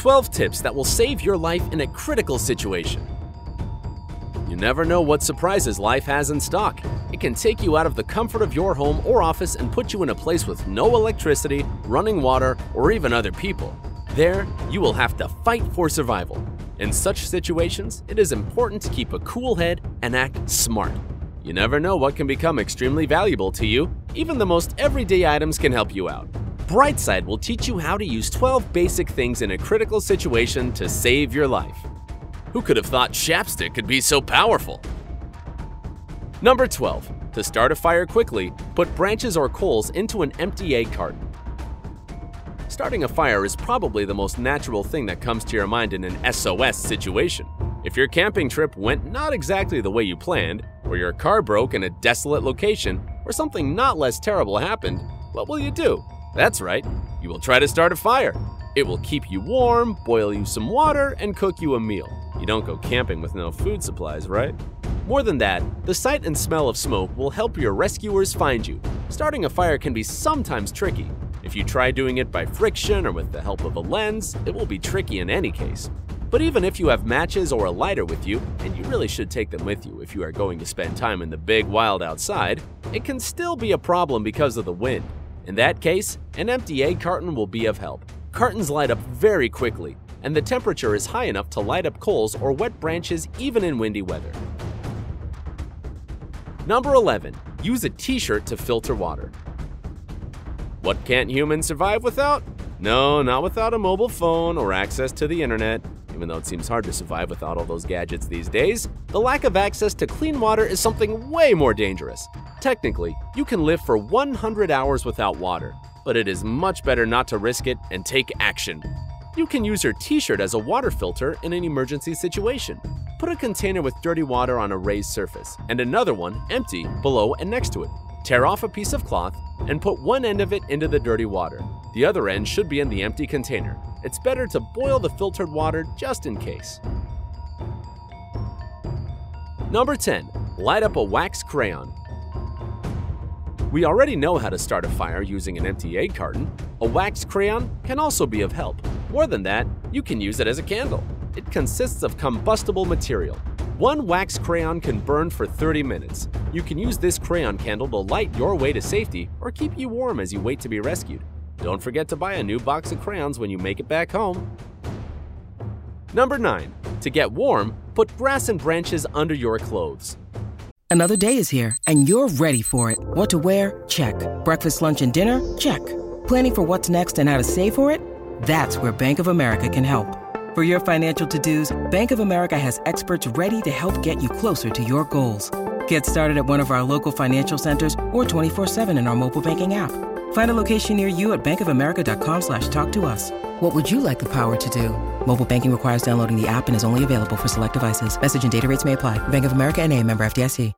Twelve tips that will save your life in a critical situation. You never know what surprises life has in stock. It can take you out of the comfort of your home or office and put you in a place with no electricity, running water, or even other people. There, you will have to fight for survival. In such situations, it is important to keep a cool head and act smart. You never know what can become extremely valuable to you. Even the most everyday items can help you out. Brightside will teach you how to use 12 basic things in a critical situation to save your life. Who could have thought chapstick could be so powerful? Number 12. To start a fire quickly, put branches or coals into an empty egg carton. Starting a fire is probably the most natural thing that comes to your mind in an SOS situation. If your camping trip went not exactly the way you planned, or your car broke in a desolate location, or something not less terrible happened, what will you do? That's right, you will try to start a fire. It will keep you warm, boil you some water, and cook you a meal. You don't go camping with no food supplies, right? More than that, the sight and smell of smoke will help your rescuers find you. Starting a fire can be sometimes tricky. If you try doing it by friction or with the help of a lens, it will be tricky in any case. But even if you have matches or a lighter with you, and you really should take them with you if you are going to spend time in the big wild outside, it can still be a problem because of the wind. In that case, an empty egg carton will be of help. Cartons light up very quickly, and the temperature is high enough to light up coals or wet branches even in windy weather. Number 11. Use a t shirt to filter water. What can't humans survive without? No, not without a mobile phone or access to the internet. Even though it seems hard to survive without all those gadgets these days, the lack of access to clean water is something way more dangerous. Technically, you can live for 100 hours without water, but it is much better not to risk it and take action. You can use your t shirt as a water filter in an emergency situation. Put a container with dirty water on a raised surface, and another one, empty, below and next to it. Tear off a piece of cloth and put one end of it into the dirty water. The other end should be in the empty container. It's better to boil the filtered water just in case. Number 10. Light up a wax crayon. We already know how to start a fire using an empty egg carton. A wax crayon can also be of help. More than that, you can use it as a candle. It consists of combustible material. One wax crayon can burn for 30 minutes. You can use this crayon candle to light your way to safety or keep you warm as you wait to be rescued. Don't forget to buy a new box of crayons when you make it back home. Number 9. To get warm, put grass and branches under your clothes. Another day is here, and you're ready for it. What to wear? Check. Breakfast, lunch, and dinner? Check. Planning for what's next and how to save for it? That's where Bank of America can help. For your financial to-dos, Bank of America has experts ready to help get you closer to your goals. Get started at one of our local financial centers or 24-7 in our mobile banking app. Find a location near you at bankofamerica.com slash talk to us. What would you like the power to do? Mobile banking requires downloading the app and is only available for select devices. Message and data rates may apply. Bank of America and a member FDIC.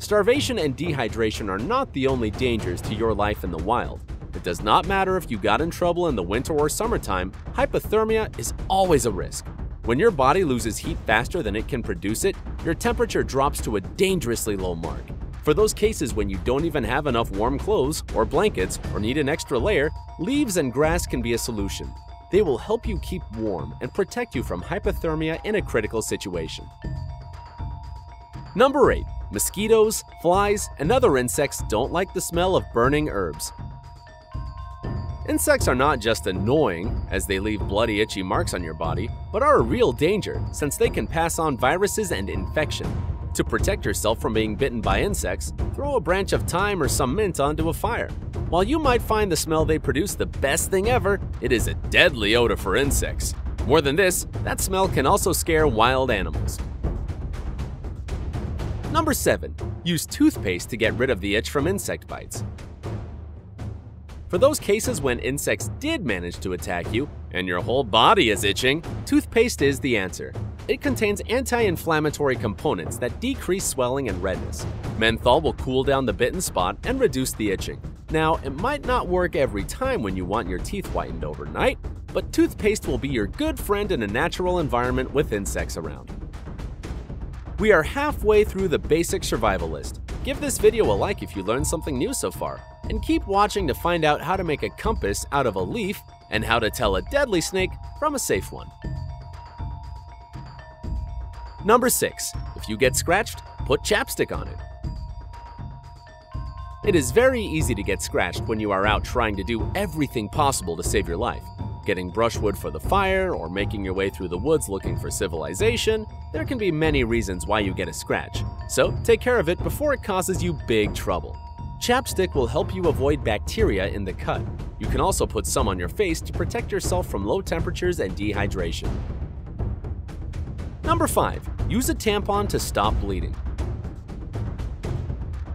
Starvation and dehydration are not the only dangers to your life in the wild. It does not matter if you got in trouble in the winter or summertime, hypothermia is always a risk. When your body loses heat faster than it can produce it, your temperature drops to a dangerously low mark. For those cases when you don't even have enough warm clothes or blankets or need an extra layer, leaves and grass can be a solution. They will help you keep warm and protect you from hypothermia in a critical situation. Number 8. Mosquitoes, flies, and other insects don't like the smell of burning herbs. Insects are not just annoying, as they leave bloody, itchy marks on your body, but are a real danger since they can pass on viruses and infection. To protect yourself from being bitten by insects, throw a branch of thyme or some mint onto a fire. While you might find the smell they produce the best thing ever, it is a deadly odor for insects. More than this, that smell can also scare wild animals. Number 7. Use toothpaste to get rid of the itch from insect bites. For those cases when insects did manage to attack you and your whole body is itching, toothpaste is the answer. It contains anti-inflammatory components that decrease swelling and redness. Menthol will cool down the bitten spot and reduce the itching. Now, it might not work every time when you want your teeth whitened overnight, but toothpaste will be your good friend in a natural environment with insects around. We are halfway through the basic survival list. Give this video a like if you learned something new so far, and keep watching to find out how to make a compass out of a leaf and how to tell a deadly snake from a safe one. Number 6. If you get scratched, put chapstick on it. It is very easy to get scratched when you are out trying to do everything possible to save your life. Getting brushwood for the fire, or making your way through the woods looking for civilization, there can be many reasons why you get a scratch. So take care of it before it causes you big trouble. Chapstick will help you avoid bacteria in the cut. You can also put some on your face to protect yourself from low temperatures and dehydration. Number 5. Use a tampon to stop bleeding.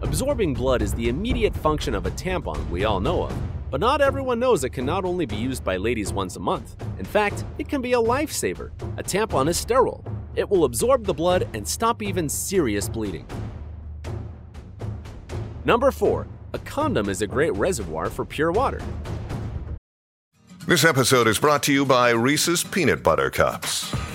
Absorbing blood is the immediate function of a tampon we all know of, but not everyone knows it can not only be used by ladies once a month. In fact, it can be a lifesaver. A tampon is sterile. It will absorb the blood and stop even serious bleeding. Number 4. A condom is a great reservoir for pure water. This episode is brought to you by Reese's Peanut Butter Cups.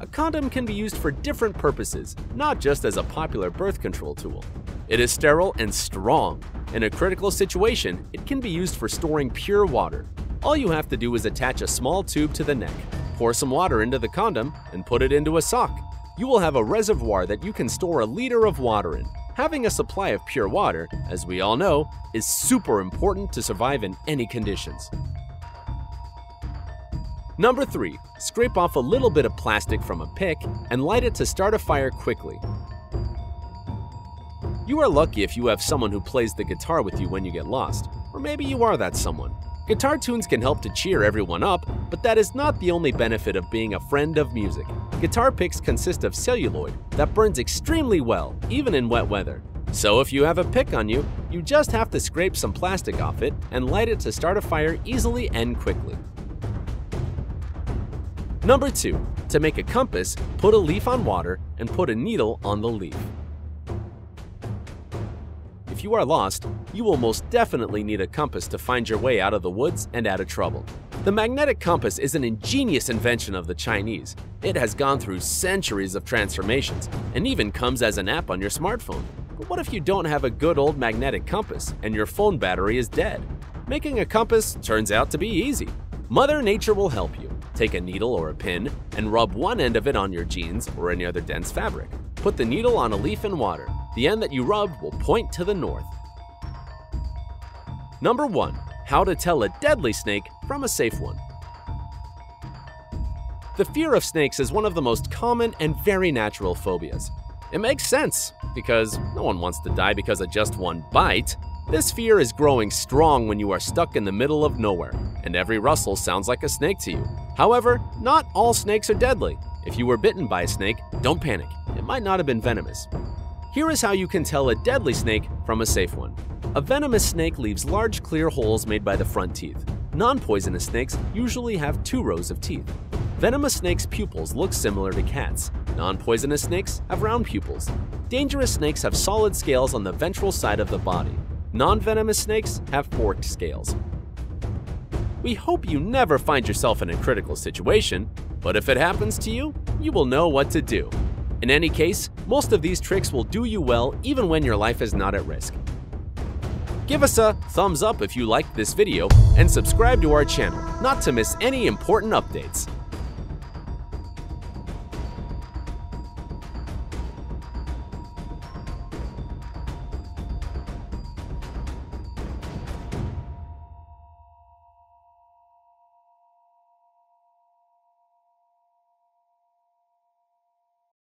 a condom can be used for different purposes, not just as a popular birth control tool. It is sterile and strong. In a critical situation, it can be used for storing pure water. All you have to do is attach a small tube to the neck, pour some water into the condom, and put it into a sock. You will have a reservoir that you can store a liter of water in. Having a supply of pure water, as we all know, is super important to survive in any conditions. Number 3. Scrape off a little bit of plastic from a pick and light it to start a fire quickly. You are lucky if you have someone who plays the guitar with you when you get lost, or maybe you are that someone. Guitar tunes can help to cheer everyone up, but that is not the only benefit of being a friend of music. Guitar picks consist of celluloid that burns extremely well, even in wet weather. So if you have a pick on you, you just have to scrape some plastic off it and light it to start a fire easily and quickly. Number 2. To make a compass, put a leaf on water and put a needle on the leaf. If you are lost, you will most definitely need a compass to find your way out of the woods and out of trouble. The magnetic compass is an ingenious invention of the Chinese. It has gone through centuries of transformations and even comes as an app on your smartphone. But what if you don't have a good old magnetic compass and your phone battery is dead? Making a compass turns out to be easy. Mother Nature will help you. Take a needle or a pin and rub one end of it on your jeans or any other dense fabric. Put the needle on a leaf in water. The end that you rubbed will point to the north. Number 1. How to tell a deadly snake from a safe one. The fear of snakes is one of the most common and very natural phobias. It makes sense, because no one wants to die because of just one bite. This fear is growing strong when you are stuck in the middle of nowhere, and every rustle sounds like a snake to you. However, not all snakes are deadly. If you were bitten by a snake, don't panic. It might not have been venomous. Here is how you can tell a deadly snake from a safe one. A venomous snake leaves large clear holes made by the front teeth. Non-poisonous snakes usually have two rows of teeth. Venomous snakes' pupils look similar to cats. Non-poisonous snakes have round pupils. Dangerous snakes have solid scales on the ventral side of the body. Non-venomous snakes have forked scales. We hope you never find yourself in a critical situation, but if it happens to you, you will know what to do. In any case, most of these tricks will do you well even when your life is not at risk. Give us a thumbs up if you liked this video and subscribe to our channel not to miss any important updates.